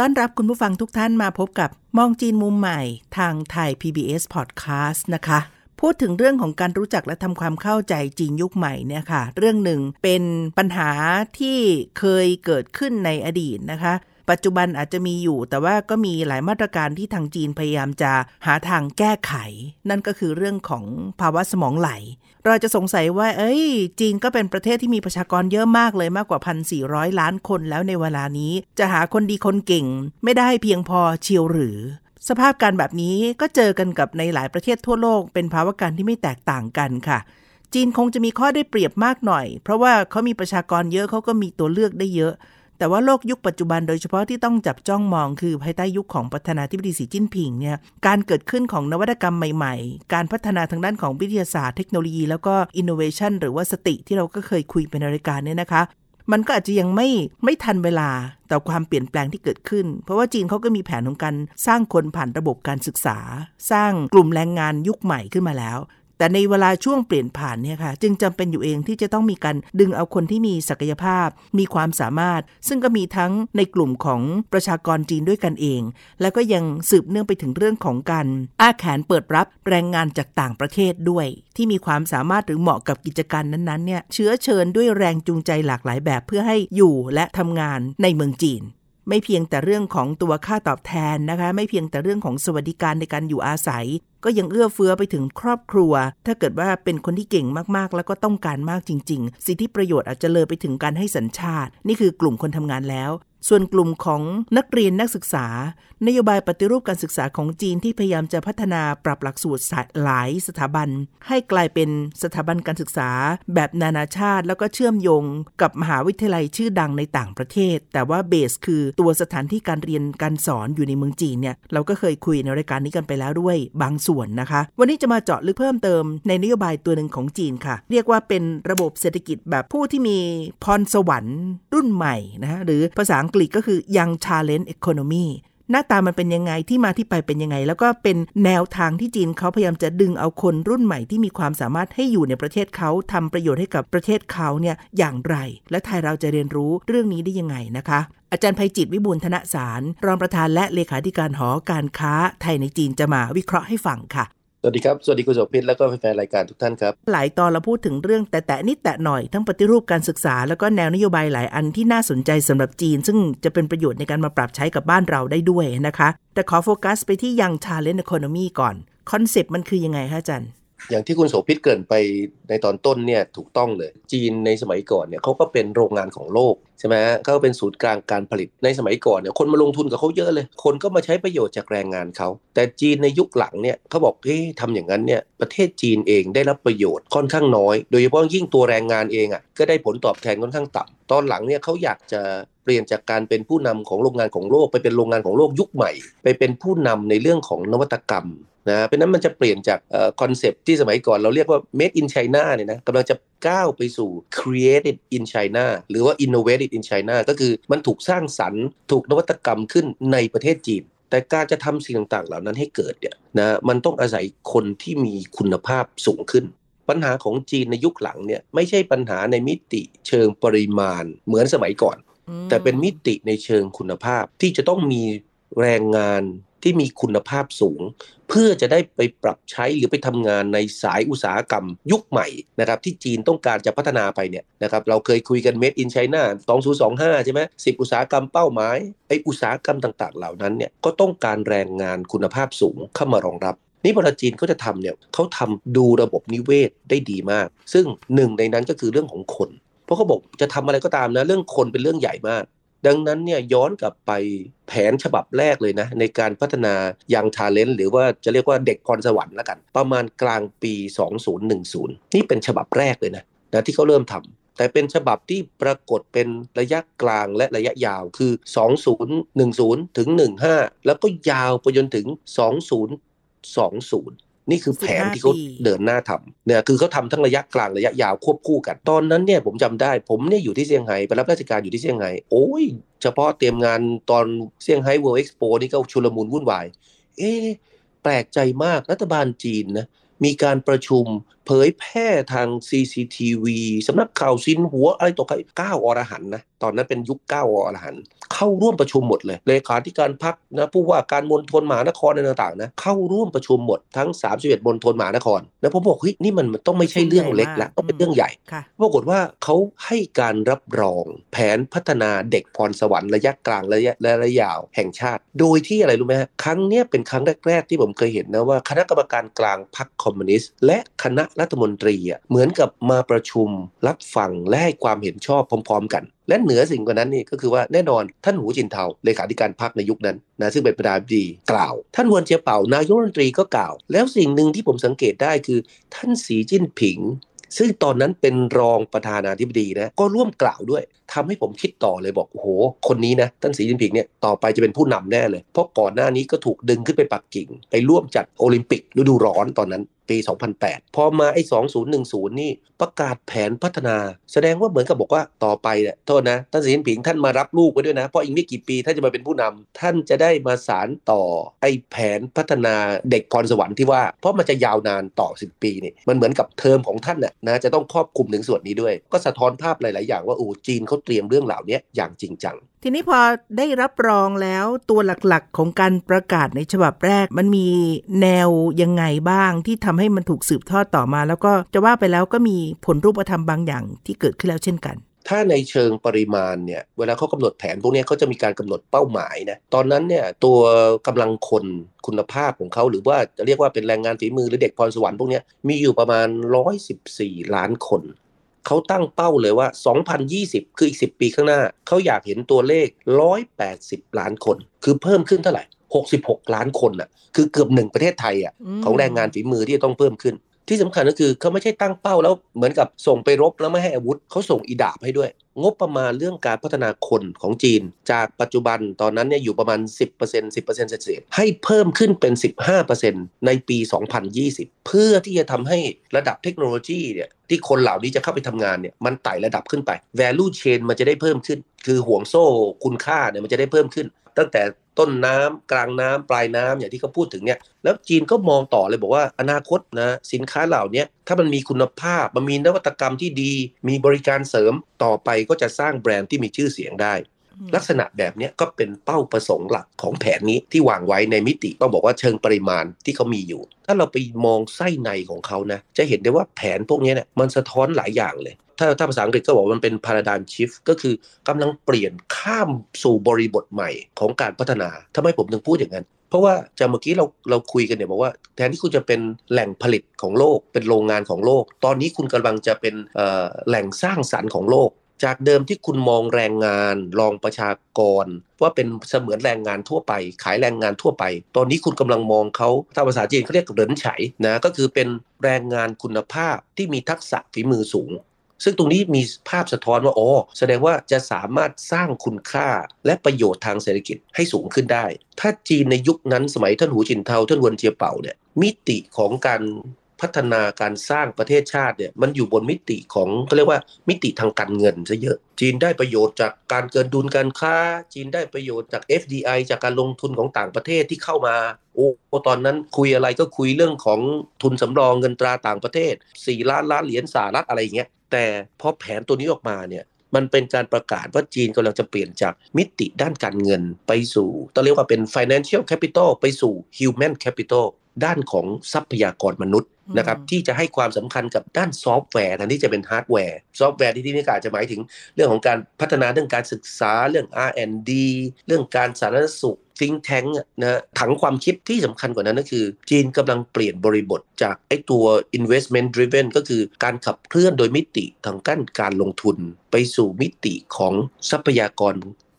ต้อนรับคุณผู้ฟังทุกท่านมาพบกับมองจีนมุมใหม่ทางไทย PBS Podcast นะคะ พูดถึงเรื่องของการรู้จักและทำความเข้าใจจีนยุคใหม่เนี่ยค่ะ เรื่องหนึ่งเป็นปัญหาที่เคยเกิดขึ้นในอดีตนะคะ ปัจจุบันอาจจะมีอยู่ แต่ว่าก็มีหลายมาตรการที่ทางจีนพยายามจะหาทางแก้ไข นั่นก็คือเรื่องของภาวะสมองไหล เราจะสงสัยว่า เอ้ย จีนก็เป็นประเทศที่มีประชากรเยอะมากเลยมากกว่า 1,400 ล้านคนแล้วในเวลานี้ จะหาคนดีคนเก่ง ไม่ได้เพียงพอเชียวหรือ สภาพการณ์แบบนี้ก็เจอกันกับในหลายประเทศทั่วโลก เป็นภาวการณ์ที่ไม่แตกต่างกันค่ะจีนคงจะมีข้อได้เปรียบมากหน่อย เพราะว่าเขามีประชากรเยอะเขาก็มีตัวเลือกได้เยอะ แต่ว่าโลกยุคปัจจุบันโดยเฉพาะที่ต้องจับจ้องมองคือภายใต้ยุคของประธานาธิบดีสีจิ้นผิงเนี่ยการเกิดขึ้นของนวัตกรรมใหม่ๆ การพัฒนาทางด้านของวิทยาศาสตร์เทคโนโลยี แล้วก็ innovation หรือว่า STI ที่เราก็เคยคุยเป็นรายการเนี่ยนะคะมันก็อาจจะยังไม่ไม่ทันเวลาต่อความเปลี่ยนแปลงที่เกิดขึ้น เพราะว่าจีนเขาก็มีแผนของการสร้างคนผ่านระบบการศึกษา สร้างกลุ่มแรงงานยุคใหม่ขึ้นมาแล้ว แต่ในเวลาช่วงเปลี่ยนผ่านเนี่ยค่ะ จึงจำเป็นอยู่เองที่จะต้องมีการดึงเอาคนที่มีศักยภาพ มีความสามารถ ซึ่งก็มีทั้งในกลุ่มของประชากรจีนด้วยกันเอง แล้วก็ยังสืบเนื่องไปถึงเรื่องของการอ้าแขนเปิดรับแรงงานจากต่างประเทศด้วย ที่มีความสามารถหรือเหมาะกับกิจการนั้นๆเนี่ยเชื้อเชิญด้วยแรงจูงใจหลากหลายแบบเพื่อให้อยู่และทำงานในเมืองจีน ไม่เพียงแต่เรื่องของตัวค่าตอบแทนนะคะ ไม่เพียงแต่เรื่องของสวัสดิการในการอยู่อาศัย ก็ยังเอื้อเฟื้อไปถึงครอบครัว ถ้าเกิดว่าเป็นคนที่เก่งมากๆ แล้วก็ต้องการมากจริง ๆ สิทธิประโยชน์อาจจะเลยไปถึงการให้สัญชาติ นี่คือกลุ่มคนทำงานแล้ว ส่วนกลุ่มของนักเรียนนักศึกษา นโยบายปฏิรูปการศึกษาของจีนที่พยายามจะพัฒนาปรับหลักสูตรหลายสถาบัน ให้กลายเป็นสถาบันการศึกษา แบบนานาชาติ แล้วก็เชื่อมโยงกับมหาวิทยาลัยชื่อดังในต่างประเทศ แต่ว่าเบสคือตัวสถานที่การเรียนการสอนอยู่ในเมืองจีนเนี่ยเราก็เคยคุยในรายการนี้กันไปแล้วด้วยบางส่วนนะคะ วันนี้จะมาเจาะลึกเพิ่มเติมในนโยบายตัวหนึ่งของจีนค่ะ เรียกว่าเป็นระบบเศรษฐกิจแบบผู้ที่มีพรสวรรค์รุ่นใหม่นะหรือภาษาอังกฤษก็คือ Young Talent Economy หน้าตามันเป็นยังไงที่มาที่ไปเป็นยังไง แล้วก็เป็นแนวทางที่จีนเขาพยายามจะดึงเอาคนรุ่นใหม่ที่มีความสามารถให้อยู่ในประเทศเขาทำประโยชน์ให้กับประเทศเขาเนี่ยอย่างไร และไทยเราจะเรียนรู้เรื่องนี้ได้ยังไงนะคะ อาจารย์ภัยจิตวิบูลย์ธนสาร รองประธานและเลขาธิการหอการค้าไทยในจีนจะมาวิเคราะห์ให้ฟังค่ะ สวัสดีครับ สวัสดีคุณโสภิตแล้วก็แฟนรายการทุกท่านครับ หลายตอนเราพูดถึงเรื่องแต่แต่นิดแต่หน่อยทั้งปฏิรูปการศึกษา แล้วก็แนวนโยบายหลายอันที่น่าสนใจสำหรับจีน ซึ่งจะเป็นประโยชน์ในการมาปรับใช้กับบ้านเราได้ด้วยนะคะ แต่ขอโฟกัสไปที่ young talent economy ก่อน concept มันคือยังไงคะอาจารย์ อย่างที่คุณโสภิตเกริ่นไปในตอนต้นเนี่ยถูกต้องเลย จีนในสมัยก่อนเนี่ยเขาก็เป็นโรงงานของโลกใช่ไหมเขาเป็นศูนย์กลางการผลิตในสมัยก่อนเนี่ยคนมาลงทุนกับเขาเยอะเลย คนก็มาใช้ประโยชน์จากแรงงานเขา แต่จีนในยุคหลังเนี่ยเขาบอกเฮ้ยทำอย่างนั้นเนี่ยประเทศจีนเองได้รับประโยชน์ค่อนข้างน้อย โดยเฉพาะยิ่งตัวแรงงานเองอะก็ได้ผลตอบแทนค่อนข้างต่ำตอนหลังเนี่ยเขาอยากจะเปลี่ยนจากการเป็นผู้นำของโรงงานของโลก ไปเป็นโรงงานของโลกยุคใหม่ ไปเป็นผู้นำในเรื่องของนวัตกรรม นะเพราะนั้นมันจะเปลี่ยนจากคอนเซปที่สมัยก่อนเราเรียกว่า made in China เนี่ยนะกำลังจะก้าวไปสู่ created in China หรือว่า innovated in China ก็คือมันถูกสร้างสรรค์ ถูกนวัตกรรมขึ้นในประเทศจีน แต่การจะทำสิ่งต่างๆ เหล่านั้นให้เกิดเนี่ยนะมันต้องอาศัยคนที่มีคุณภาพสูงขึ้นปัญหาของจีนในยุคหลังเนี่ยไม่ใช่ปัญหาในมิติเชิงปริมาณเหมือนสมัยก่อน แต่เป็นมิติในเชิงคุณภาพที่จะต้องมีแรงงาน ที่มีคุณภาพสูง เพื่อจะได้ไปปรับใช้หรือไปทำงานในสายอุตสาหกรรมยุคใหม่นะครับที่จีนต้องการจะพัฒนาไปเนี่ยนะครับเราเคยคุยกัน Made in China 2025 ใช่ไหมสิอุตสาหกรรมเป้าหมายไออุตสาหกรรมต่าง ๆ เหล่านั้นเนี่ยก็ต้องการแรงงานคุณภาพสูงเข้ามารองรับนี่พอจีนเขาจะทำเนี่ยเขาทำดูระบบนิเวศได้ดีมาก ซึ่งหนึ่งในนั้นก็คือเรื่องของคน เพราะเขาบอกจะทำอะไรก็ตามนะเรื่องคนเป็นเรื่องใหญ่มาก ดังนั้นเนี่ยย้อนกลับไปแผนฉบับแรกเลยนะ ในการพัฒนายังทาเลนต์หรือว่าจะเรียกว่าเด็กพรสวรรค์แล้วกัน ประมาณกลางปี 2010 นี่เป็นฉบับแรกเลยนะนะที่เขาเริ่มทแต่เป็นฉบับที่ปรากฏเป็นระยะกลางและระยะยาวคือ 2010 ถึง 15 แล้วก็ยาวไปจนถึง 2020 นี่คือแผนที่เขาเดินหน้าทำเนี่ยคือเขาทำทั้งระยะกลางระยะยาวควบคู่กัน ตอนนั้นเนี่ยผมจำได้ผมเนี่ยอยู่ที่เซี่ยงไฮ้ไปรับราชการอยู่ที่เซี่ยงไฮ้โอ้ยเฉพาะเตรียมงานตอนเซี่ยงไฮ้ World Expo นี่ก็ชุลมุนวุ่นวาย เอ๊แปลกใจมากรัฐบาลจีนนะมีการประชุม เผยแพร่ทาง CCTV สำนักข่าวซินหัวอะไรต่อใครก้าวอรหันนะตอนนั้นเป็นยุคก้าวอรหันเข้าร่วมประชุมหมดเลยเลขาธิการพักนะผู้ว่าการมณฑลมหานครต่างๆนะเข้าร่วมประชุมหมดทั้ง 31มณฑลมหานครแล้วผมบอกเฮ้ยนี่มันต้องไม่ใช่เรื่องเล็กแล้วต้องเป็นเรื่องใหญ่ปรากฏว่าเขาให้การรับรองแผนพัฒนาเด็กพรสวรรค์ระยะกลางระยะและระยะยาวแห่งชาติ โดยที่อะไรรู้ไหมฮะครั้งนี้เป็นครั้งแรกๆที่ผมเคยเห็นนะว่าคณะกรรมการกลางพรรคคอมมิวนิสต์และคณะรัฐมนตรีอะเหมือนกับมาประชุมรับฟังและให้ความเห็นชอบพร้อม ๆ กัน และเหนือสิ่งกว่านั้นนี่ก็คือว่าแน่นอนท่านหูจินเทาเลขาธิการพรรคในยุคนั้นนะซึ่งเป็นประธานาธิบดีกล่าว ท่านฮวนเจียเป่านายกรัฐมนตรีก็กล่าว แล้วสิ่งหนึ่งที่ผมสังเกตได้คือท่านสีจิ้นผิงซึ่งตอนนั้นเป็นรองประธานาธิบดีนะก็ร่วมกล่าวด้วยทำให้ผมคิดต่อเลยบอกโอ้โห คนนี้นะท่านสีจิ้นผิงเนี่ยต่อไปจะเป็นผู้นำแน่เลย เพราะก่อนหน้านี้ก็ถูกดึงขึ้นไปปักกิ่ง ไปร่วมจัดโอลิมปิกฤดูร้อนตอนนั้น ปี 2008 พอมาไอ้ 2010 นี่ประกาศแผนพัฒนา แสดงว่าเหมือนกับบอกว่าต่อไปเนี่ยโทษนะท่านสีจิ้นผิงท่านมารับลูกไว้ด้วยนะ เพราะอีกไม่กี่ปีท่านจะมาเป็นผู้นำท่านจะได้มาสารต่อไอ้แผนพัฒนาเด็กพรสวรรค์ที่ว่า เพราะมันจะยาวนานต่อ 10 ปีนี่มันเหมือนกับเทอมของท่านน่ะนะจะต้องครอบคลุมถึงส่วนนี้ด้วย ก็สะท้อนภาพหลาย ๆ อย่างว่าโอ้จีนเขาเตรียมเรื่องเหล่านี้อย่างจริงจังทีนี้พอได้รับรองแล้วตัวหลักๆของการประกาศในฉบับแรก มันมีแนวยังไงบ้างที่ทำให้มันถูกสืบทอดต่อมา แล้วก็จะว่าไปแล้วก็มีผลรูปธรรมบางอย่างที่เกิดขึ้นแล้วเช่นกัน ถ้าในเชิงปริมาณเนี่ยเวลาเขากำหนดแผนพวกนี้เขาจะมีการกำหนดเป้าหมายนะตอนนั้นเนี่ยตัวกำลังคนคุณภาพของเขาหรือว่าจะเรียกว่าเป็นแรงงานฝีมือหรือเด็กพรสวรรค์พวกนี้มีอยู่ประมาณ 114 ล้านคน เขาตั้งเป้าเลยว่า 2020 คืออีก 10 ปีข้างหน้า เขาอยากเห็นตัวเลข 180 ล้านคน คือเพิ่มขึ้นเท่าไหร่ 66 ล้านคนอะ คือเกือบหนึ่งประเทศไทยอะของแรงงานฝีมือที่จะต้องเพิ่มขึ้น ที่สำคัญก็คือเขาไม่ใช่ตั้งเป้าแล้วเหมือนกับส่งไปรบแล้วไม่ให้อาวุธเขาส่งอีดาบให้ด้วย งบประมาณเรื่องการพัฒนาคนของจีน จากปัจจุบันตอนนั้นเนี่ยอยู่ประมาณ 10% 10%เศษให้เพิ่มขึ้นเป็น 15%ในปี 2020 เพื่อที่จะทำให้ระดับเทคโนโลยีเนี่ยที่คนเหล่านี้จะเข้าไปทำงานเนี่ยมันไต่ระดับขึ้นไป value chain มันจะได้เพิ่มขึ้น คือห่วงโซ่คุณค่าเนี่ยมันจะได้เพิ่มขึ้น ตั้งแต่ต้นน้ำกลางน้ำปลายน้ำอย่างที่เขาพูดถึงเนี่ยแล้วจีนก็มองต่อเลยบอกว่าอนาคตนะสินค้าเหล่านี้ถ้ามันมีคุณภาพมันมีนวัตกรรมที่ดี มีบริการเสริมต่อไปก็จะสร้างแบรนด์ที่มีชื่อเสียงได้ ลักษณะแบบนี้ก็เป็นเป้าประสงค์หลักของแผนนี้ที่วางไว้ในมิติต้องบอกว่าเชิงปริมาณที่เขามีอยู่ ถ้าเราไปมองไส้ในของเขานะจะเห็นได้ว่าแผนพวกนี้เนี่ยมันสะท้อนหลายอย่างเลย ถ้าถ้าภาษาอังกฤษก็บอกมันเป็น paradigm shift ก็คือกำลังเปลี่ยนข้ามสู่บริบทใหม่ของการพัฒนาทำไมผมถึงพูดอย่างนั้น เพราะว่าจากเมื่อกี้เราเราคุยกันเนี่ยบอกว่าแทนที่คุณจะเป็นแหล่งผลิตของโลก เป็นโรงงานของโลก ตอนนี้คุณกำลังจะเป็นแหล่งสร้างสรรค์ของโลก จากเดิมที่คุณมองแรงงานรองประชากร ว่าเป็นเสมือนแรงงานทั่วไป ขายแรงงานทั่วไป ตอนนี้คุณกำลังมองเขาถ้าภาษาจีนเขาเรียกเหรินไฉนะก็คือเป็นแรงงานคุณภาพที่มีทักษะฝีมือสูง ซึ่งตรงนี้มีภาพสะท้อนว่าอ๋อแสดงว่าจะสามารถสร้างคุณค่าและประโยชน์ทางเศรษฐกิจให้สูงขึ้นได้ ถ้าจีนในยุคนั้นสมัยท่านหูจินเทาท่านวนเจียเป่าเนี่ยมิติของการพัฒนาการสร้างประเทศชาติเนี่ยมันอยู่บนมิติของเขาเรียกว่ามิติทางการเงินซะเยอะ จีนได้ประโยชน์จากการเกินดุลการค้า จีนได้ประโยชน์จาก FDI จากการลงทุนของต่างประเทศที่เข้ามาโอ้ตอนนั้นคุยอะไรก็คุยเรื่องของทุนสำรองเงินตราต่างประเทศ 4 ล้านล้านเหรียญสหรัฐอะไรอย่างเงี้ย แต่พอแผนตัวนี้ออกมาเนี่ยมันเป็นการประกาศว่าจีนกำลังจะเปลี่ยนจากมิติด้านการเงินไปสู่ต้องเรียกว่าเป็น financial capital ไปสู่ human capital ด้านของทรัพยากรมนุษย์ นะครับที่จะให้ความสำคัญกับด้านซอฟต์แวร์แทนที่จะเป็นฮาร์ดแวร์ซอฟต์แวร์ที่ที่นี่ก็อาจจะหมายถึงเรื่องของการพัฒนาเรื่องการศึกษาเรื่อง R&D เรื่องการสาธารณสุข think tank นะถังความคิดที่สำคัญกว่านั้นก็คือ จีนกำลังเปลี่ยนบริบทจากไอ้ตัว investment driven ก็คือการขับเคลื่อนโดยมิติทางการการลงทุน ไปสู่มิติของทรัพยากร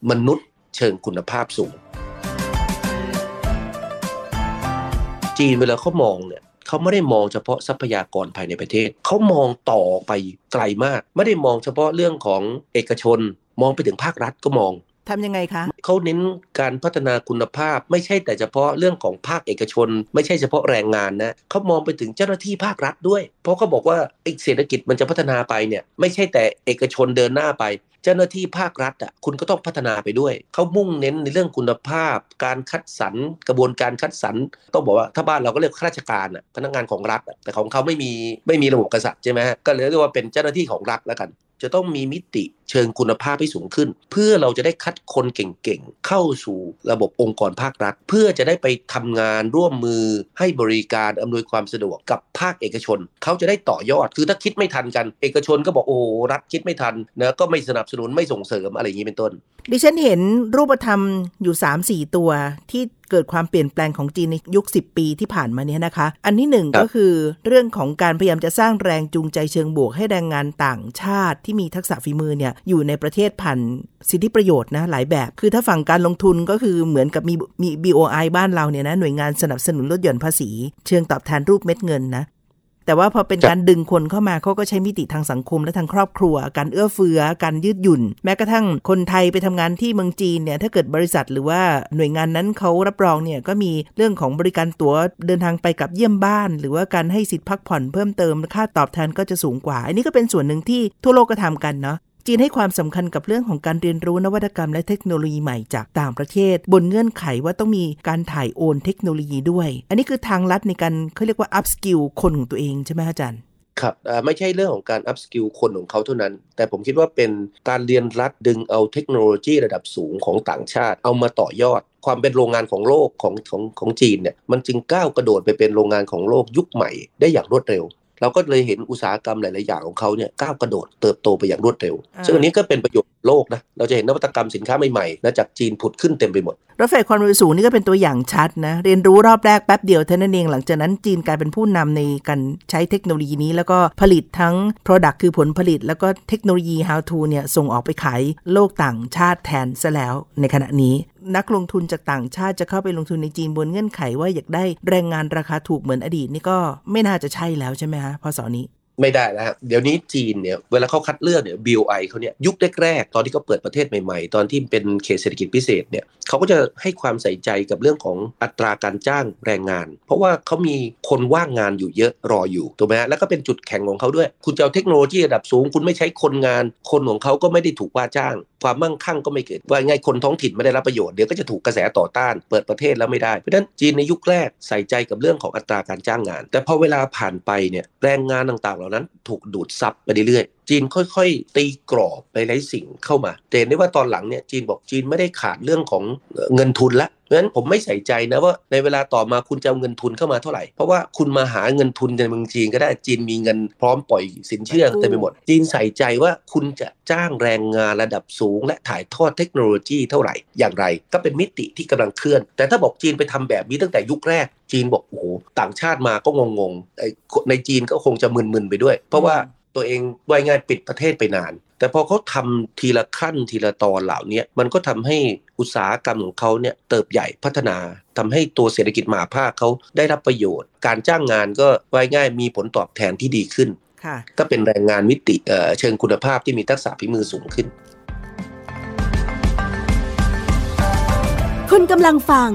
มนุษย์เชิงคุณภาพสูงจีนเวลาเขามองเนี่ย เขาไม่ได้มองเฉพาะทรัพยากรภายในประเทศ เขามองต่อไปไกลมาก ไม่ได้มองเฉพาะเรื่องของเอกชน มองไปถึงภาครัฐก็มองทำยังไงคะเขาเน้นการพัฒนาคุณภาพไม่ใช่แต่เฉพาะเรื่องของภาคเอกชน ไม่ใช่เฉพาะแรงงานนะเขามองไปถึงเจ้าหน้าที่ภาครัฐด้วย เพราะเขาบอกว่าเศรษฐกิจมันจะพัฒนาไปเนี่ยไม่ใช่แต่เอกชนเดินหน้าไป เจ้าหน้าที่ภาครัฐอะคุณก็ต้องพัฒนาไปด้วย เขามุ่งเน้นในเรื่องคุณภาพ การคัดสรรกระบวนการคัดสรรต้องบอกว่าถ้าบ้านเราก็เรียกข้าราชการอะพนักงานของรัฐแต่ของเขาไม่มีไม่มีระบบกษัตริย์ใช่ไหมก็เลยเรียกว่าเป็นเจ้าหน้าที่ของรัฐแล้วกัน จะต้องมีมิติเชิงคุณภาพให้สูงขึ้น เพื่อเราจะได้คัดคนเก่งๆ เข้าสู่ระบบองค์กรภาครัฐ เพื่อจะได้ไปทำงานร่วมมือให้บริการอำนวยความสะดวกกับภาคเอกชน เขาจะได้ต่อยอดคือถ้าคิดไม่ทันกัน เอกชนก็บอกโอ้รัฐคิดไม่ทันนะก็ไม่สนับสนุนไม่ส่งเสริมอะไรอย่างนี้เป็นต้น ดิฉันเห็นรูปธรรมอยู่ 3-4 ตัวที่ เกิดความเปลี่ยนแปลงของจีนในยุค 10 ปีที่ผ่านมาเนี่ยนะคะ อันที่หนึ่งก็คือเรื่องของการพยายามจะสร้างแรงจูงใจเชิงบวกให้แรงงานต่างชาติที่มีทักษะฝีมือเนี่ยอยู่ในประเทศผ่านสิทธิประโยชน์นะหลายแบบ คือถ้าฝั่งการลงทุนก็คือเหมือนกับมีมี BOI บ้านเราเนี่ยนะหน่วยงานสนับสนุนลดหย่อนภาษี เชิงตอบแทนรูปเม็ดเงินนะ แต่ว่าพอเป็นการดึงคนเข้ามาเขาก็ใช้มิติทางสังคมและทางครอบครัว การเอื้อเฟื้อ การยืดหยุ่น แม้กระทั่งคนไทยไปทำงานที่เมืองจีนเนี่ยถ้าเกิดบริษัทหรือว่าหน่วยงานนั้นเขารับรองเนี่ยก็มีเรื่องของบริการตั๋วเดินทางไปกับเยี่ยมบ้าน หรือว่าการให้สิทธิพักผ่อนเพิ่มเติมค่าตอบแทนก็จะสูงกว่า อันนี้ก็เป็นส่วนหนึ่งที่ทั่วโลกก็ทำกันเนาะ จีนให้ความสำคัญกับเรื่องของการเรียนรู้นวัตกรรมและเทคโนโลยีใหม่จากต่างประเทศ บนเงื่อนไขว่าต้องมีการถ่ายโอนเทคโนโลยีด้วย อันนี้คือทางลัดในการเขาเรียกว่า upskill คนของตัวเองใช่ไหมอาจารย์ครับไม่ใช่เรื่องของการ upskill คนของเขาเท่านั้น แต่ผมคิดว่าเป็นการเรียนลัดดึงเอาเทคโนโลยีระดับสูงของต่างชาติ เอามาต่อยอด ความเป็นโรงงานของโลกของของของจีนเนี่ยมันจึงก้าวกระโดดไปเป็นโรงงานของโลกยุคใหม่ได้อย่างรวดเร็ว เราก็เลยเห็นอุตสาหกรรมหลาย ๆ อย่างของเขาเนี่ยก้าวกระโดดเติบโตไปอย่างรวดเร็ว ซึ่งอันนี้ก็เป็นประโยชน์โลกนะเราจะเห็นนวัตกรรมสินค้าใหม่ๆนะจากจีนผุดขึ้นเต็มไปหมด รถไฟความเร็วสูงนี่ก็เป็นตัวอย่างชัดนะ เรียนรู้รอบแรกแป๊บเดียวเท่านั้นเอง หลังจากนั้นจีนกลายเป็นผู้นำในการใช้เทคโนโลยีนี้ แล้วก็ผลิตทั้ง Product คือผลผลิต แล้วก็เทคโนโลยี How to เนี่ยส่งออกไปขายโลกต่างชาติแทนซะแล้วในขณะนี้นักลงทุนจากต่างชาติจะเข้าไปลงทุนในจีนบนเงื่อนไขว่าอยากได้แรงงานราคาถูกเหมือนอดีตนี่ก็ไม่น่าจะใช่แล้วใช่ไหมฮะพอสอนี้ ไม่ได้แล้วครับเดี๋ยวนี้จีนเนี่ยเวลาเขาคัดเลือกเนี่ย BOI เขาเนี่ยยุคแรกๆตอนที่เขาเปิดประเทศใหม่ๆ ตอนที่เป็นเขตเศรษฐกิจพิเศษเนี่ยเขาก็จะให้ความใส่ใจกับเรื่องของอัตราการจ้างแรงงาน เพราะว่าเขามีคนว่างงานอยู่เยอะรออยู่ถูกไหมแล้วก็เป็นจุดแข็งของเขาด้วย คุณจะเอาเทคโนโลยีระดับสูง คุณไม่ใช้คนงาน คนของเขาก็ไม่ได้ถูกว่าจ้าง ความมั่งคั่งก็ไม่เกิด ว่าไงคนท้องถิ่นไม่ได้รับประโยชน์เดี๋ยวก็จะถูกกระแสต่อต้านเปิดประเทศแล้วไม่ได้ เพราะฉะนั้นจีนในยุคแรกใส่ใจกับเรื่องของอัตราการจ้างงาน แต่พอเวลาผ่านไปเนี่ยแรงงานต่างๆ เหล่านั้น ถูกดูดซับไปเรื่อยๆ จีนค่อยๆ ตีกรอบไปหลายสิ่งเข้ามาเห็นได้ว่าตอนหลังเนี่ยจีนบอกจีนไม่ได้ขาดเรื่องของเงินทุนละเพราะฉะนั้นผมไม่ใส่ใจนะว่าในเวลาต่อมาคุณจะเอาเงินทุนเข้ามาเท่าไหร่ เพราะว่าคุณมาหาเงินทุนในเมืองจีนก็ได้จีนมีเงินพร้อมปล่อยสินเชื่อเต็มไปหมด จีนใส่ใจว่าคุณจะจ้างแรงงานระดับสูง และถ่ายทอดเทคโนโลยีเท่าไหร่ อย่างไร ก็เป็นมิติที่กำลังเคลื่อน แต่ถ้าบอกจีนไปทำแบบนี้ตั้งแต่ยุคแรกจีนบอกโอ้โหต่างชาติมาก็งงๆในจีนก็คงจะมึนๆไปด้วย เพราะว่า ตัวเองว่ายง่ายปิดประเทศไปนาน แต่พอเขาทำทีละขั้นทีละตอนเหล่านี้มันก็ทำให้อุตสาหกรรมของเขาเนี่ยเติบใหญ่พัฒนาทำให้ตัวเศรษฐกิจมหาภาคเขาได้รับประโยชน์ การจ้างงานก็ว่ายง่ายมีผลตอบแทนที่ดีขึ้นก็เป็นแรงงานมิติเชิงคุณภาพที่มีทักษะฝีมือสูงขึ้น คุณกำลังฟัง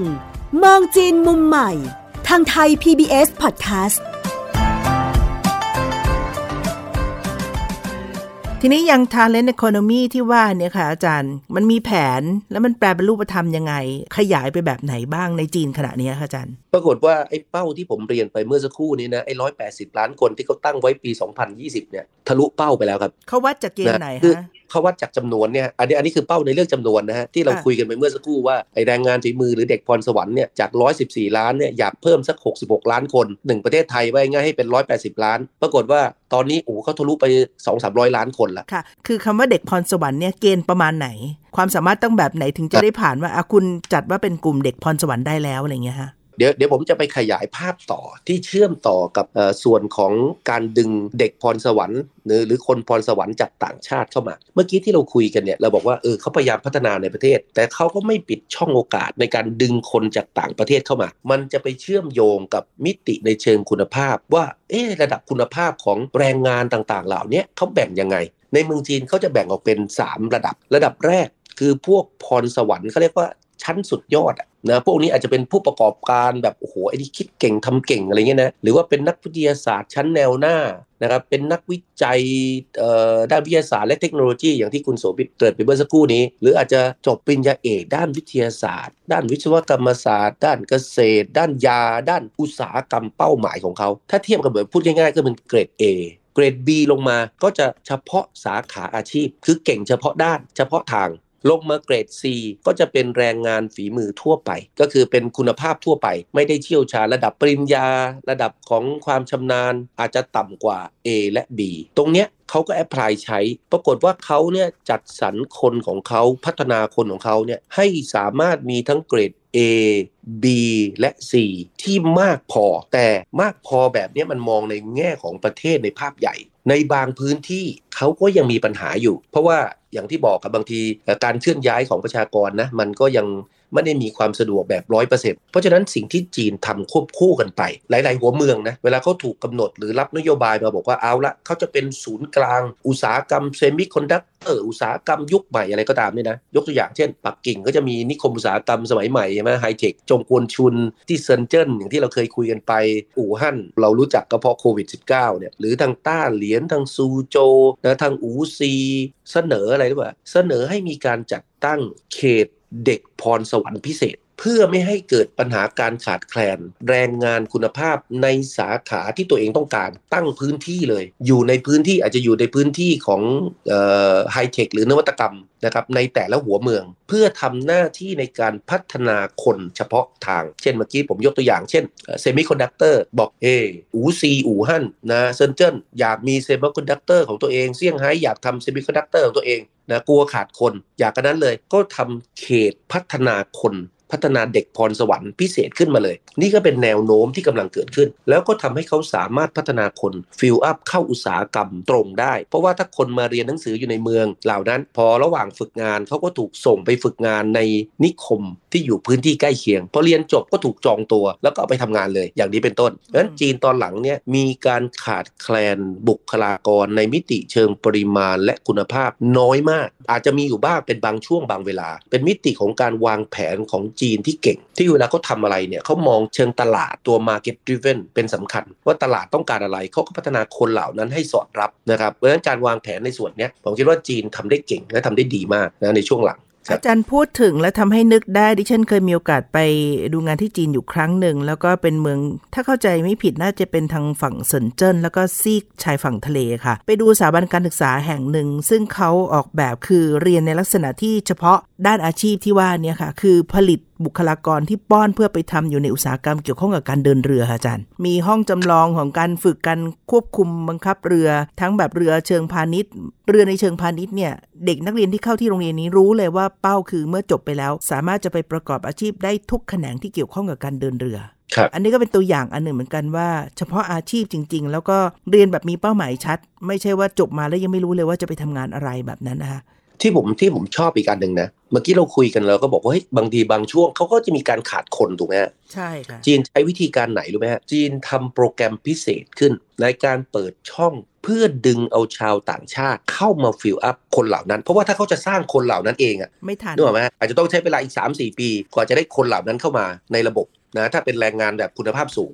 มองจีนมุมใหม่ ทางไทย PBS Podcast ทีนี้ยัง talent economy ที่ว่าเนี่ยค่ะอาจารย์ มันมีแผนแล้วมันแปลเป็นรูปธรรมยังไง ขยายไปแบบไหนบ้างในจีนขณะนี้ค่ะอาจารย์ ปรากฏว่าไอ้เป้าที่ผมเรียนไปเมื่อสักครู่นี้นะไอ้ร้อยแปดสิบล้านคนที่เขาตั้งไว้ปี 2020 เนี่ยทะลุเป้าไปแล้วครับเขาวัดจากเกณฑ์ไหนคะเขาวัดจากจำนวนเนี่ยอันนี้อันนี้คือเป้าในเรื่องจำนวนนะฮะที่เราคุยกันไปเมื่อสักครู่ว่าไอแรงงานฝีมือหรือเด็กพรสวรรค์เนี่ยจาก 114 ล้านเนี่ยอยากเพิ่มสัก 66 ล้านคนหนึ่งประเทศไทยไว้ง่ายให้เป็น 180 ล้าน ปรากฏว่าตอนนี้โอ้เขาทะลุไป 2 3 0 0 ล้านคนละค่ะ คือคำว่าเด็กพรสวรรค์เนี่ยเกณฑ์ประมาณไหน ความสามารถต้องแบบไหนถึงจะได้ผ่านว่าอาคุณจัดว่าเป็นกลุ่มเด็กพรสวรรค์ได้แล้วอะไรเงี้ยฮะ เดี๋ยวเดี๋ยวผมจะไปขยายภาพต่อที่เชื่อมต่อกับส่วนของการดึงเด็กพรสวรรค์หรือหรือคนพรสวรรค์จากต่างชาติเข้ามา เมื่อกี้ที่เราคุยกันเนี่ยเราบอกว่าเออเขาพยายามพัฒนาในประเทศ แต่เขาก็ไม่ปิดช่องโอกาสในการดึงคนจากต่างประเทศเข้ามา มันจะไปเชื่อมโยงกับมิติในเชิงคุณภาพ ว่าเออระดับคุณภาพของแรงงานต่างๆ เหล่านี้เขาแบ่งยังไง ในเมืองจีนเขาจะแบ่งออกเป็น 3 ระดับ ระดับแรกคือพวกพรสวรรค์เขาเรียกว่า ชั้นสุดยอดนะพวกนี้อาจจะเป็นผู้ประกอบการแบบโอ้โหไอ้ที่คิดเก่งทำเก่งอะไรเงี้ยนะหรือว่าเป็นนักวิทยาศาสตร์ชั้นแนวหน้านะครับเป็นนักวิจัยด้านวิทยาศาสตร์และเทคโนโลยีอย่างที่คุณโสภิตเกิดไปเมื่อสักครู่นี้ หรืออาจจะจบปริญญาเอกด้านวิทยาศาสตร์ ด้านวิศวกรรมศาสตร์ ด้านเกษตร ด้านยา ด้านอุตสาหกรรมเป้าหมายของเขา ถ้าเทียบกันแบบพูดง่ายๆ ก็เป็นเกรด A เกรด B ลงมาก็จะเฉพาะสาขาอาชีพ คือเก่งเฉพาะด้านเฉพาะทาง ลงมาเกรด C ก็จะเป็นแรงงานฝีมือทั่วไป ก็คือเป็นคุณภาพทั่วไป ไม่ได้เชี่ยวชาญระดับปริญญา ระดับของความชำนาญ อาจจะต่ำกว่า A และ B ตรงเนี้ยเขาก็แอพพลายใช้ ปรากฏว่าเขาเนี่ยจัดสรรคนของเขาพัฒนาคนของเขาเนี่ยให้สามารถมีทั้งเกรด A B และ C ที่มากพอ แต่มากพอแบบนี้มันมองในแง่ของประเทศในภาพใหญ่ ในบางพื้นที่เขาก็ยังมีปัญหาอยู่ เพราะว่าอย่างที่บอกกับบางทีการเคลื่อนย้ายของประชากรนะมันก็ยัง ไม่ได้มีความสะดวกแบบร้อยเปอร์เซ็นต์เพราะฉะนั้นสิ่งที่จีนทำควบคู่กันไป หลาย ๆ หัวเมืองนะเวลาเขาถูกกำหนดหรือรับนโยบายมาบอกว่าเอาละเขาจะเป็นศูนย์กลาง อุตสาหกรรมเซมิคอนดักเตอร์อุตสาหกรรมยุคใหม่อะไรก็ตามเนี่ยนะยกตัวอย่างเช่น ปักกิ่งก็จะมีนิคมอุตสาหกรรมสมัยใหม่ใช่ไหมไฮเทคจงกวนชุนที่เซินเจิ้นอย่างที่เราเคยคุยกันไปอู่ฮั่นเรารู้จักก็เพราะโควิด -19 เนี่ยหรือทางต้าเหลียนทางซูโจนะทางอูซี เสนออะไรหรือเปล่าเสนอให้มีการจัดตั้งเขต เด็กพรสวรรค์พิเศษ เพื่อไม่ให้เกิดปัญหาการขาดแคลน แรงงานคุณภาพในสาขาที่ตัวเองต้องการ ตั้งพื้นที่เลย อยู่ในพื้นที่อาจจะอยู่ในพื้นที่ของไฮเทคหรือนวัตกรรมนะครับในแต่ละหัวเมือง เพื่อทำหน้าที่ในการพัฒนาคนเฉพาะทาง เช่นเมื่อกี้ผมยกตัวอย่างเช่นเซมิคอนดักเตอร์บอกเอออู๋ซีอู่ฮั่นนะเซินเจิ้นอยากมีเซมิคอนดักเตอร์ของตัวเองเซี่ยงไฮ้อยากทำเซมิคอนดักเตอร์ของตัวเองนะกลัวขาดคน อย่ากระนั้นเลยก็ทำเขตพัฒนาคน พัฒนาเด็กพรสวรรค์พิเศษขึ้นมาเลย นี่ก็เป็นแนวโน้มที่กำลังเกิดขึ้น แล้วก็ทำให้เขาสามารถพัฒนาคน fill up เข้าอุตสาหกรรมตรงได้ เพราะว่าถ้าคนมาเรียนหนังสืออยู่ในเมือง เหล่านั้นพอระหว่างฝึกงานเขาก็ถูกส่งไปฝึกงานในนิคมที่อยู่พื้นที่ใกล้เคียงพอเรียนจบก็ถูกจองตัว แล้วก็เอาไปทำงานเลยอย่างนี้เป็นต้นดังนั้นจีนตอนหลังเนี่ยมีการขาดแคลนบุคลากรในมิติเชิงปริมาณและคุณภาพน้อยมาก อาจจะมีอยู่บ้างเป็นบางช่วงบางเวลา เป็นมิติของการวางแผนของจีนที่เก่ง ที่เวลาเขาทาอะไรเนี่ยเขามองเชิงตลาดตัว market driven เป็นสำคัญ ว่าตลาดต้องการอะไรเขาก็พัฒนาคนเหล่านั้นให้สอดรับนะครับเพราะฉะนั้นการวางแผนในส่วนนี้ผมคิดว่าจีนทำได้เก่งและทำได้ดีมากนะในช่วงหลังอาจารย์พูดถึงและทำให้นึกได้ดิฉันเคยมีโอกาสไปดูงานที่จีนอยู่ครั้งหนึ่ง แล้วก็เป็นเมืองถ้าเข้าใจไม่ผิดน่าจะเป็นทางฝั่งเซินเจิ้นแล้วก็ซีกชายฝั่งทะเลค่ะ ไปดูสถาบันการศึกษาแห่งหนึ่ง ซึ่งเขาออกแบบคือเรียนในลักษณะที่เฉพาะด้านอาชีพที่ว่านี้ค่ะ คือผลิตบุคลากรที่ป้อนเพื่อไปทำอยู่ในอุตสาหกรรมเกี่ยวข้องกับการเดินเรืออาจารย์ มีห้องจำลองของการฝึกการควบคุมบังคับเรือ ทั้งแบบเรือเชิงพาณิชย์ เรือในเชิงพาณิชย์เนี่ยเด็กนักเรียนที่เข้าที่โรงเรียนนี้รู้เลยว่าเป้าคือเมื่อจบไปแล้ว สามารถจะไปประกอบอาชีพได้ทุกแขนงที่เกี่ยวข้องกับการเดินเรืออันนี้ก็เป็นตัวอย่างอันหนึ่งเหมือนกันว่า เฉพาะอาชีพจริง ๆ แล้วก็เรียนแบบมีเป้าหมายชัด ไม่ใช่ว่าจบมาแล้วยังไม่รู้เลยว่าจะไปทำงานอะไรแบบนั้นนะคะ ที่ผมที่ผมชอบอีกอันหนึ่งนะ เมื่อกี้เราคุยกันเราก็บอกว่าเฮ้ยบางทีบางช่วงเขาก็จะมีการขาดคนถูกไหมใช่ค่ะจีนใช้วิธีการไหนรู้ไหมฮะจีนทำโปรแกรมพิเศษขึ้น ในการเปิดช่องเพื่อดึงเอาชาวต่างชาติเข้ามา fill up คนเหล่านั้น เพราะว่าถ้าเขาจะสร้างคนเหล่านั้นเองอะไม่ทันนึกออกไหมอาจจะต้องใช้เวลาอีก 3-4 ปีกว่าจะได้คนเหล่านั้นเข้ามาในระบบนะถ้าเป็นแรงงานแบบคุณภาพสูง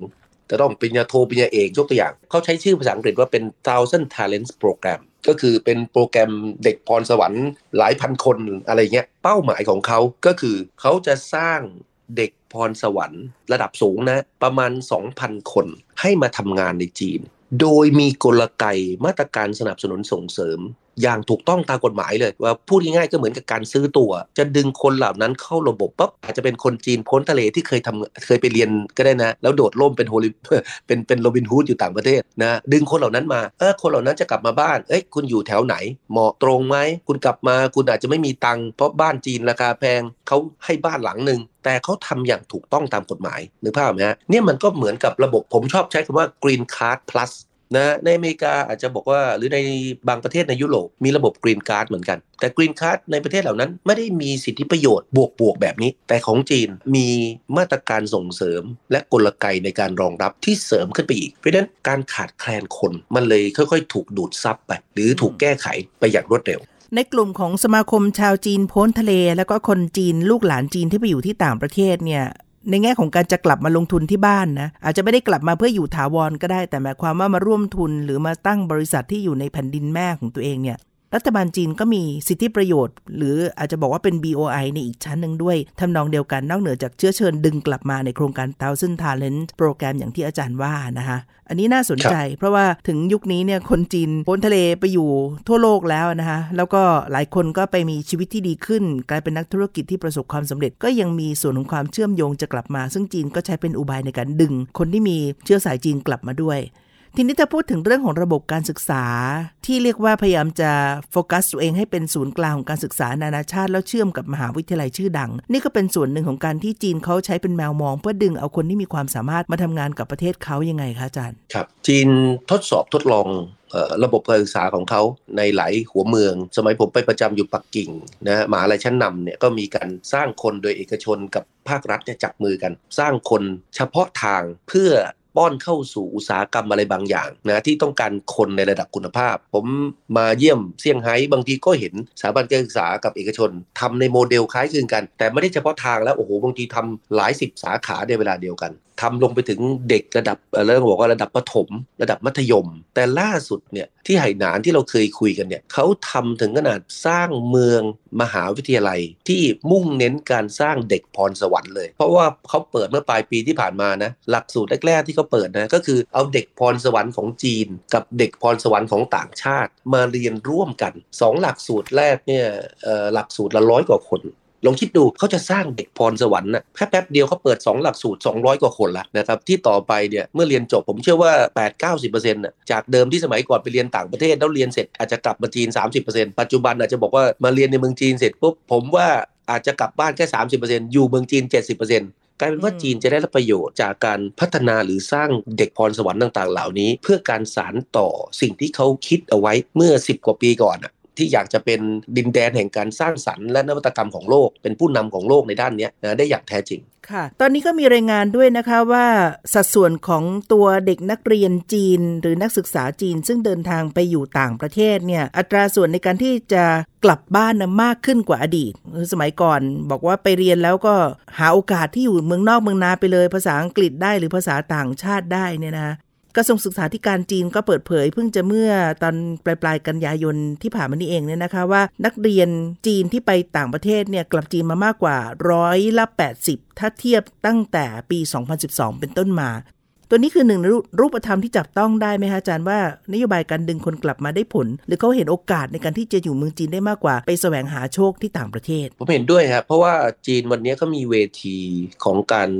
จะต้องปริญญาโทปริญญาเอกยกตัวอย่าง เขาใช้ชื่อภาษาอังกฤษว่าเป็น thousand talents program ก็คือเป็นโปรแกรมเด็กพรสวรรค์หลายพันคนอะไรเงี้ยเป้าหมายของเขาก็คือเขาจะสร้างเด็กพรสวรรค์ระดับสูงนะ ประมาณ 2,000 คนให้มาทำงานในจีน โดยมีกลไกมาตรการสนับสนุนส่งเสริม อย่างถูกต้องตามกฎหมายเลย ว่าพูดง่ายๆก็เหมือนกับการซื้อตัวจะดึงคนเหล่านั้นเข้าระบบปั๊บอาจจะเป็นคนจีนพ้นทะเลที่เคยทำเคยไปเรียนก็ได้นะ แล้วโดดร่มเป็นโฮลิเป็นเป็นโรบินฮูดอยู่ต่างประเทศนะดึงคนเหล่านั้นมาเออคนเหล่านั้นจะกลับมาบ้านเอ้ยคุณอยู่แถวไหน เหมาะตรงไหมคุณกลับมาคุณอาจจะไม่มีตังค์เพราะบ้านจีนราคาแพงเขาให้บ้านหลังหนึ่งแต่เขาทำอย่างถูกต้องตามกฎหมายนึกภาพไหมฮะเนี่ยมันก็เหมือนกับระบบผมชอบใช้คำว่า green card plus นะในอเมริกาอาจจะบอกว่าหรือในบางประเทศในยุโรปมีระบบกรีนการ์ดเหมือนกัน แต่กรีนการ์ดในประเทศเหล่านั้นไม่ได้มีสิทธิประโยชน์บวกๆแบบนี้ แต่ของจีนมีมาตรการส่งเสริม และกลไกในการรองรับที่เสริมขึ้นไปอีก เพราะฉะนั้นการขาดแคลนคนมันเลยค่อยๆ ถูกดูดซับไป หรือถูกแก้ไขไปอย่างรวดเร็วในกลุ่มของสมาคมชาวจีนพ้นทะเล แล้วก็คนจีนลูกหลานจีนที่ไปอยู่ที่ต่างประเทศเนี่ย ในแง่ของการจะกลับมาลงทุนที่บ้านนะอาจจะไม่ได้กลับมาเพื่ออยู่ถาวรก็ได้ แต่หมายความว่ามาร่วมทุนหรือมาตั้งบริษัทที่อยู่ในแผ่นดินแม่ของตัวเองเนี่ย รัฐบาลจีนก็มีสิทธิประโยชน์ หรืออาจจะบอกว่าเป็น BOI ในอีกชั้นหนึ่งด้วยทำนองเดียวกันนอกเหนือจากเชื้อเชิญดึงกลับมาในโครงการ Thousand Talent โปรแกรมอย่างที่อาจารย์ว่านะคะอันนี้น่าสนใจ เพราะว่าถึงยุคนี้เนี่ยคนจีนพ้นทะเลไปอยู่ทั่วโลกแล้วนะคะแล้วก็หลายคนก็ไปมีชีวิตที่ดีขึ้น กลายเป็นนักธุรกิจที่ประสบความสำเร็จ ก็ยังมีส่วนของความเชื่อมโยงจะกลับมา ซึ่งจีนก็ใช้เป็นอุบายในการดึง คนที่มีเชื้อสายจีนกลับมาด้วย ทีนี้ถ้าพูดถึงเรื่องของระบบการศึกษา ที่เรียกว่าพยายามจะโฟกัสตัวเองให้เป็นศูนย์กลางของการศึกษานานาชาติ แล้วเชื่อมกับมหาวิทยาลัยชื่อดัง นี่ก็เป็นส่วนหนึ่งของการที่จีนเขาใช้เป็นแมวมอง เพื่อดึงเอาคนที่มีความสามารถมาทำงานกับประเทศเขายังไงคะอาจารย์ครับ จีนทดสอบทดลองระบบการศึกษาของเขาในหลายหัวเมือง สมัยผมไปประจำอยู่ปักกิ่งนะมหาลัยชั้นนำเนี่ยก็มีการสร้างคนโดยเอกชนกับภาครัฐเนี่ยจับมือกัน สร้างคนเฉพาะทางเพื่อ ป้อนเข้าสู่อุตสาหกรรมอะไรบางอย่างนะที่ต้องการคนในระดับคุณภาพ ผมมาเยี่ยมเซี่ยงไฮ้บางทีก็เห็นสถาบันการศึกษากับเอกชนทำในโมเดลคล้ายคลึงกัน แต่ไม่ได้เฉพาะทางแล้วโอ้โหบางทีทำหลายสิบสาขาในเวลาเดียวกันทำลงไปถึงเด็กระดับเริ่มบอกว่าระดับประถม ระดับมัธยม แต่ล่าสุดเนี่ยที่ไหหนานที่เราเคยคุยกันเนี่ยเขาทำถึงขนาดสร้างเมืองมหาวิทยาลัยที่มุ่งเน้นการสร้างเด็กพรสวรรค์เลย เพราะว่าเขาเปิดเมื่อปลายปีที่ผ่านมานะหลักสูตรแรกๆที่เขาเปิดนะก็คือเอาเด็กพรสวรรค์ของจีน กับเด็กพรสวรรค์ของต่างชาติ มาเรียนร่วมกันสองหลักสูตรแรกเนี่ยหลักสูตรละร้อยกว่าคน ลองคิดดูเขาจะสร้างเด็กพรสวรรค์นะแค่แป๊บเดียวเขาเปิด 2 หลักสูตร 200 กว่าคนละนะครับที่ต่อไปเนี่ยเมื่อเรียนจบผมเชื่อว่า 8-90%นะจากเดิมที่สมัยก่อนไปเรียนต่างประเทศแล้วเรียนเสร็จอาจจะกลับมาจีน 30%ปัจจุบันอาจจะบอกว่ามาเรียนในเมืองจีนเสร็จปุ๊บผมว่าอาจจะกลับบ้านแค่ 30%อยู่เมืองจีน 70%กลายเป็นว่าจีนจะได้รับประโยชน์จากการพัฒนาหรือสร้างเด็กพรสวรรค์ต่างๆ เหล่านี้ เพื่อการสารต่อสิ่งที่เขาคิดเอาไว้เมื่อ 10 กว่าปีก่อนอะ ที่อยากจะเป็นดินแดนแห่งการสร้างสรรค์และนวัตกรรมของโลก เป็นผู้นำของโลกในด้านนี้นะได้อย่างแท้จริงค่ะ ตอนนี้ก็มีรายงานด้วยนะคะว่าสัดส่วนของตัวเด็กนักเรียนจีน หรือนักศึกษาจีน ซึ่งเดินทางไปอยู่ต่างประเทศเนี่ยอัตราส่วนในการที่จะกลับบ้านนะมากขึ้นกว่าอดีต สมัยก่อนบอกว่าไปเรียนแล้วก็หาโอกาสที่อยู่เมืองนอกเมืองนาไปเลย ภาษาอังกฤษได้หรือภาษาต่างชาติได้เนี่ยนะ กระทรวงศึกษาธิการจีนก็เปิดเผย เพิ่งจะเมื่อตอนปลายปลายกันยายนที่ผ่านมานี้เองเนี่ยนะคะว่า นักเรียนจีนที่ไปต่างประเทศเนี่ยกลับจีนมามากกว่าร้อยละ80 ถ้าเทียบตั้งแต่ปี 2012 เป็นต้นมา ตัวนี้คือหนึ่งรูปธรรมที่จับต้องได้ไหมคะอาจารย์ว่านโยบายการดึงคนกลับมาได้ผล หรือเขาเห็นโอกาสในการที่จะอยู่เมืองจีนได้มากกว่า ไปแสวงหาโชคที่ต่างประเทศ ผมเห็นด้วยครับเพราะว่าจีนวันนี้เขามีเวทีของการ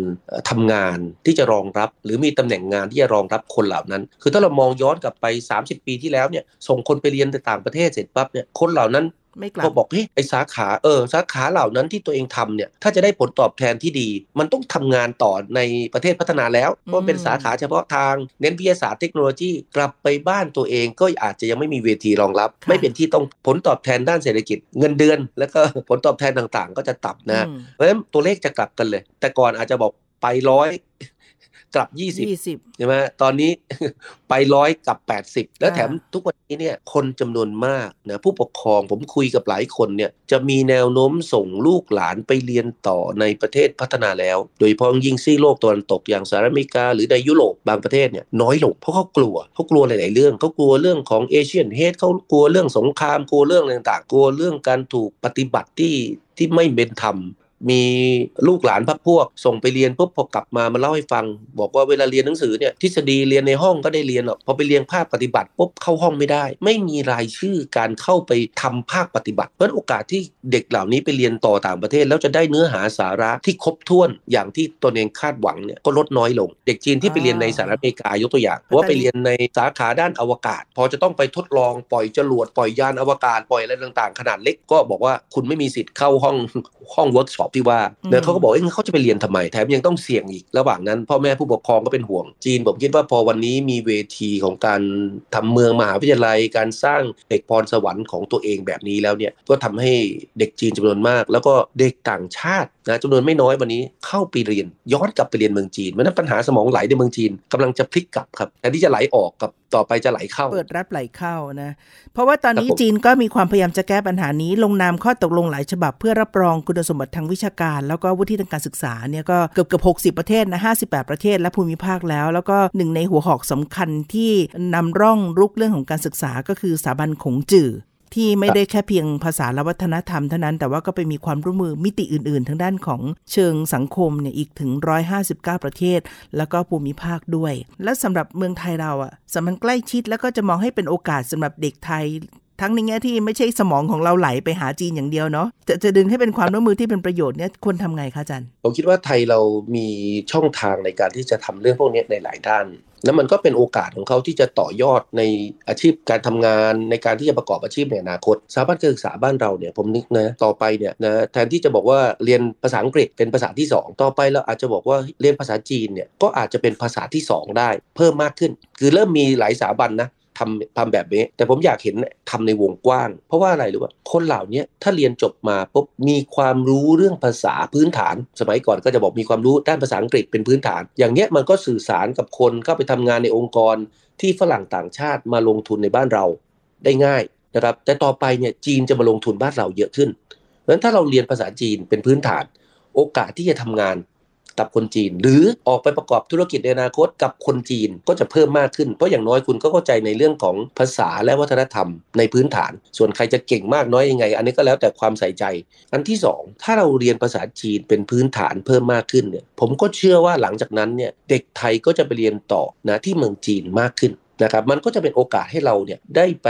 ทำงานที่จะรองรับ หรือมีตำแหน่งงานที่จะรองรับคนเหล่านั้น คือถ้าเรามองย้อนกลับไป 30 ปีที่แล้วเนี่ยส่งคนไปเรียนต่างประเทศเสร็จปั๊บเนี่ยคนเหล่านั้น ไม่กลับบอกเฮ้ยไอสาขาเออสาขาเหล่านั้นที่ตัวเองทำเนี่ยถ้าจะได้ผลตอบแทนที่ดี มันต้องทำงานต่อในประเทศพัฒนาแล้วเพราะเป็นสาขาเฉพาะทางเน้นวิทยาศาสตร์เทคโนโลยีกลับไปบ้านตัวเองก็อาจจะยังไม่มีเวทีรองรับ ไม่เป็นที่ต้องผลตอบแทนด้านเศรษฐกิจ เงินเดือน แล้วก็ผลตอบแทนต่างๆ ก็จะต่ำนะเพราะฉะนั้นตัวเลขจะกลับกันเลย แต่ก่อนอาจจะบอกไปร้อย กลับ 20ใช่ไหมตอนนี้ไปร้อยกับ 80 แล้วแถมทุกวันนี้เนี่ยคนจำนวนมากนะผู้ปกครองผมคุยกับหลายคนเนี่ยจะมีแนวโน้มส่งลูกหลานไปเรียนต่อในประเทศพัฒนาแล้ว โดยเฉพาะยิ่งซีโลกตะวันตกอย่างสหรัฐอเมริกา หรือในยุโรปบางประเทศเนี่ยน้อยลงเพราะเขากลัวเขากลัวหลาย ๆ เรื่องเขากลัวเรื่องของเอเชียนเฮดเขากลัวเรื่องสงครามกลัวเรื่องอะไรต่าง ๆ กลัวเรื่องการถูกปฏิบัติที่ที่ไม่เป็นธรรม มีลูกหลานพักพวก ส่งไปเรียนปุ๊บพอกลับมามาเล่าให้ฟัง บอกว่าเวลาเรียนหนังสือเนี่ยทฤษฎีเรียนในห้องก็ได้เรียนหรอกพอไปเรียนภาคปฏิบัติปุ๊บเข้าห้องไม่ได้ ไม่มีรายชื่อการเข้าไปทำภาคปฏิบัติเพราะโอกาสที่เด็กเหล่านี้ไปเรียนต่อต่างประเทศ แล้วจะได้เนื้อหาสาระที่ครบถ้วนอย่างที่ตนเองคาดหวังเนี่ยก็ลดน้อยลง เด็กจีนที่ไปเรียนในสหรัฐอเมริกายกตัวอย่างว่าไปเรียนในสาขาด้านอวกาศ พอจะต้องไปทดลองปล่อยจรวดปล่อยยานอวกาศปล่อยอะไรต่างๆ ขนาดเล็กก็บอกว่าคุณไม่มีสิทธิ์เข้าห้องห้องเวิร์กช็อปที่ว่าเนี่ยเขาก็บอกเอ้เขาจะไปเรียนทำไม แถมยังต้องเสี่ยงอีกระหว่างนั้น พ่อแม่ผู้ปกครองก็เป็นห่วง ทีนี้ผมคิดว่าพอวันนี้มีเวทีของการทำเมืองมหาวิทยาลัย การสร้างเด็กพรสวรรค์ของตัวเองแบบนี้แล้วเนี่ยก็ทำให้เด็กจีนจำนวนมาก แล้วก็เด็กต่างชาตินะจำนวนไม่น้อยวันนี้เข้าไปเรียนย้อนกลับไปเรียนเมืองจีนเพราะนั้นปัญหาสมองไหลในเมืองจีนกำลังจะพลิกกลับครับแทนที่จะไหลออกกลับต่อไปจะไหลเข้า เปิดรับไหลเข้านะ เพราะว่าตอนนี้จีนก็มีความพยายามจะแก้ปัญหานี้ ลงนามข้อตกลงหลายฉบับ เพื่อรับรองคุณสมบัติทางวิชาการ แล้วก็วุฒิทางการศึกษาเนี่ยก็เกือบเกือบ60ประเทศนะ58ประเทศและภูมิภาคแล้ว แล้วก็หนึ่งในหัวหอกสำคัญที่นำร่องรุกเรื่องของการศึกษาก็คือสถาบันขงจื่อ ที่ไม่ได้แค่เพียงภาษาและวัฒนธรรมเท่านั้น แต่ว่าก็ไปมีความร่วมมือมิติอื่นๆทางด้านของเชิงสังคมเนี่ยอีกถึง 159 ประเทศ แล้วก็ภูมิภาคด้วย และสำหรับเมืองไทยเราอะ่ะสมันใกล้ชิดแล้วก็จะมองให้เป็นโอกาสสำหรับเด็กไทยทั้งในแง่ที่ไม่ใช่สมองของเราไหลไปหาจีนอย่างเดียวเนาะจะจะดึงให้เป็นความร่วมมือที่เป็นประโยชน์เนี่ยควรทำไงคะอาจารย์ผมคิดว่าไทยเรามีช่องทางในการที่จะทำเรื่องพวกนี้ในหลายด้าน แล้วมันก็เป็นโอกาสของเขาที่จะต่อยอดในอาชีพการทำงานในการที่จะประกอบอาชีพในอนาคตสถาบันการศึกษาบ้านเราเนี่ยผมนึกนะต่อไปเนี่ยนะแทนที่จะบอกว่าเรียนภาษาอังกฤษเป็นภาษาที่ 2 ต่อไปเราอาจจะบอกว่าเรียนภาษาจีนเนี่ยก็อาจจะเป็นภาษาที่ 2 ได้เพิ่มมากขึ้น คือเริ่มมีหลายสถาบันนะ ทำทำแบบนี้ แต่ผมอยากเห็นทำในวงกว้าง เพราะว่าอะไรรือว่าคนเหล่านี้ถ้าเรียนจบมาปุ๊บมีความรู้เรื่องภาษาพื้นฐาน สมัยก่อนก็จะบอกมีความรู้ด้านภาษาอังกฤษเป็นพื้นฐาน อย่างเนี้ยมันก็สื่อสารกับคนเข้าไปทำงานในองค์กรที่ฝรั่งต่างชาติมาลงทุนในบ้านเราได้ง่ายนะครับแต่ต่อไปเนี่ยจีนจะมาลงทุนบ้านเราเยอะขึ้นเพราะฉะนั้นถ้าเราเรียนภาษาจีนเป็นพื้นฐาน โอกาสที่จะทำงาน กับคนจีน หรือออกไปประกอบธุรกิจในอนาคตกับคนจีนก็จะเพิ่มมากขึ้น เพราะอย่างน้อยคุณก็เข้าใจในเรื่องของภาษาและวัฒนธรรมในพื้นฐาน ส่วนใครจะเก่งมากน้อยยังไง อันนี้ก็แล้วแต่ความใส่ใจ อันที่ 2 ถ้าเราเรียนภาษาจีนเป็นพื้นฐานเพิ่มมากขึ้นเนี่ยผมก็เชื่อว่าหลังจากนั้นเนี่ยเด็กไทยก็จะไปเรียนต่อนะที่เมืองจีนมากขึ้นนะครับมันก็จะเป็นโอกาสให้เราเนี่ยได้ไป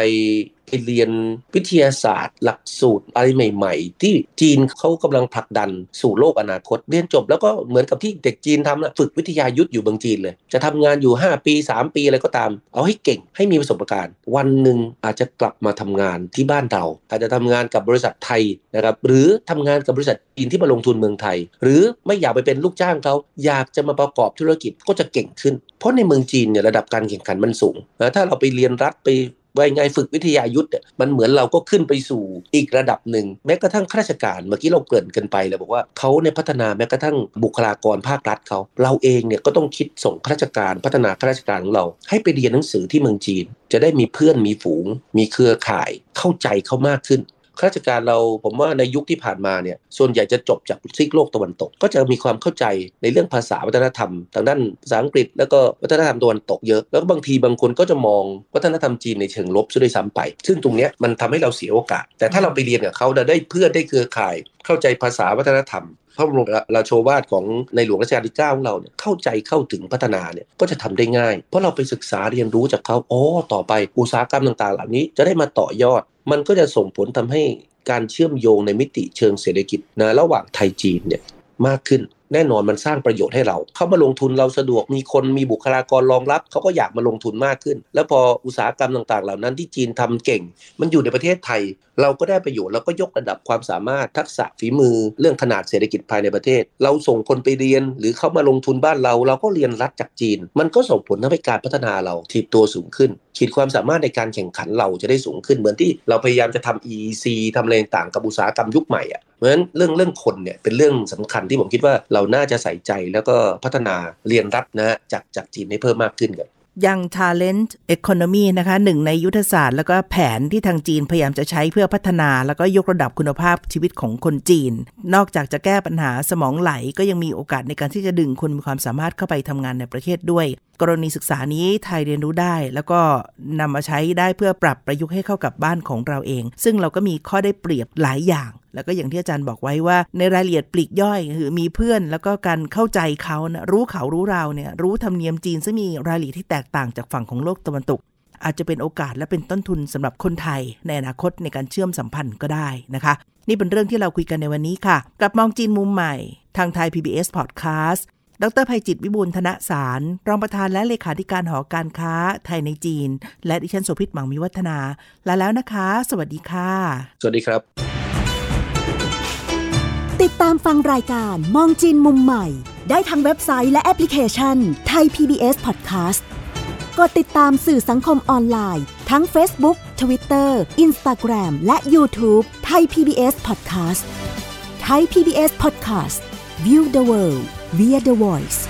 ไปเรียนวิทยาศาสตร์ หลักสูตรอะไรใหม่ ๆ ที่จีนเขากำลังผลักดันสู่โลกอนาคต เรียนจบแล้วก็เหมือนกับที่เด็กจีนทำนะฝึกวิทยายุทธอยู่เมืองจีนเลย จะทำงานอยู่ 5 ปี 3 ปีอะไรก็ตาม เอาให้เก่งให้มีประสบการณ์ วันหนึ่งอาจจะกลับมาทำงานที่บ้านเรา อาจจะทำงานกับบริษัทไทยนะครับหรือทำงานกับบริษัทจีนที่มาลงทุนเมืองไทย หรือไม่อยากไปเป็นลูกจ้างเขาอยากจะมาประกอบธุรกิจก็จะเก่งขึ้น เพราะในเมืองจีนเนี่ยระดับการแข่งขันมันสูงนะถ้าเราไปเรียนรัฐไป ว่าไงฝึกวิทยายุทธ์เนี่ยมันเหมือนเราก็ขึ้นไปสู่อีกระดับหนึ่งแม้กระทั่งข้าราชการเมื่อกี้เราเกริ่นกันไปเลยบอกว่าเขาเนี่ยพัฒนาแม้กระทั่งบุคลากรภาครัฐเขาเราเองเนี่ยก็ต้องคิดส่งข้าราชการพัฒนาข้าราชการของเรา ให้ไปเรียนหนังสือที่เมืองจีน จะได้มีเพื่อนมีฝูง มีเครือข่ายเข้าใจเขามากขึ้น ข้าราชการเราผมว่าในยุคที่ผ่านมาเนี่ยส่วนใหญ่จะจบจากซีกโลกตะวันตก ก็จะมีความเข้าใจในเรื่องภาษาวัฒนธรรมทางด้านภาษาอังกฤษ แล้วก็วัฒนธรรมตะวันตกเยอะ แล้วบางทีบางคนก็จะมองวัฒนธรรมจีนในเชิงลบซะด้วยซ้ำไป ซึ่งตรงนี้มันทำให้เราเสียโอกาส แต่ถ้าเราไปเรียนกับเขาได้เพื่อนได้เครือข่าย เข้าใจภาษาวัฒนธรรมพระบรมราโชวาทของในหลวงรัชกาลที่ 9 ของเราเนี่ยเข้าใจเข้าถึงพัฒนาเนี่ยก็จะทำได้ง่าย เพราะเราไปศึกษาเรียนรู้จากเขาอ๋อต่อไปอุตสาหกรรมต่างๆ เหล่านี้จะได้มาต่อยอด มันก็จะส่งผลทำให้การเชื่อมโยงในมิติเชิงเศรษฐกิจนะระหว่างไทยจีนเนี่ยมากขึ้นแน่นอนมันสร้างประโยชน์ให้เรา เข้ามาลงทุนเราสะดวกมีคนมีบุคลากรรองรับ เขาก็อยากมาลงทุนมากขึ้น แล้วพออุตสาหกรรมต่างๆ เหล่านั้นที่จีนทำเก่ง มันอยู่ในประเทศไทย เราก็ได้ประโยชน์แล้วก็ยกระดับความสามารถทักษะฝีมือ เรื่องขนาดเศรษฐกิจภายในประเทศ เราส่งคนไปเรียน หรือเข้ามาลงทุนบ้านเรา เราก็เรียนรัดจากจีน มันก็ส่งผลทำให้การพัฒนาเราทีบตัวสูงขึ้นขีดความสามารถในการแข่งขันเราจะได้สูงขึ้นเหมือนที่เราพยายามจะทำ EEC ทำอะไรต่างกับอุตสาหกรรมยุคใหม่อะเพราะฉะนั้นเรื่องเรื่องคนเนี่ยเป็นเรื่องสำคัญที่ผมคิดว่าเราน่าจะใส่ใจแล้วก็พัฒนาเรียนรับนะจากจากจีนให้เพิ่มมากขึ้นครับยัง Talent Economy นะคะหนึ่งในยุทธศาสตร์แล้วก็แผนที่ทางจีนพยายามจะใช้เพื่อพัฒนา แล้วก็ยกระดับคุณภาพชีวิตของคนจีน นอกจากจะแก้ปัญหาสมองไหลก็ยังมีโอกาสในการที่จะดึงคนมีความสามารถเข้าไปทำงานในประเทศด้วยกรณีศึกษานี้ไทยเรียนรู้ได้ แล้วก็นำมาใช้ได้เพื่อปรับประยุกต์ให้เข้ากับบ้านของเราเอง ซึ่งเราก็มีข้อได้เปรียบหลายอย่าง แล้วก็อย่างที่อาจารย์บอกไว้ว่า ในรายละเอียดปลีกย่อยคือมีเพื่อน แล้วก็การเข้าใจเขานะรู้เขารู้เราเนี่ยรู้ธรรมเนียมจีนซึ่งมีรายละเอียดที่แตกต่างจากฝั่งของโลกตะวันตกอาจจะเป็นโอกาสและเป็นต้นทุนสำหรับคนไทย ในอนาคตในการเชื่อมสัมพันธ์ก็ได้นะคะ นี่เป็นเรื่องที่เราคุยกันในวันนี้ค่ะ กับมองจีนมุมใหม่ ทางไทย PBS Podcast ดรภัยจิตวิบูลธนสาร รองประธานและเลขาธิการหอการค้าไทยในจีน และดิฉันโสภิตหมังมิวัฒนา ลาแล้วนะคะ สวัสดีค่ะ สวัสดีครับ ติดตามฟังรายการมองจีนมุมใหม่ ได้ทางเว็บไซต์และแอปพลิเคชันไทย PBS Podcast กดติดตามสื่อสังคมออนไลน์ ทั้ง Facebook, Twitter, Instagram และ YouTube ไทย PBS Podcast ไทย PBS Podcast View the world via the voice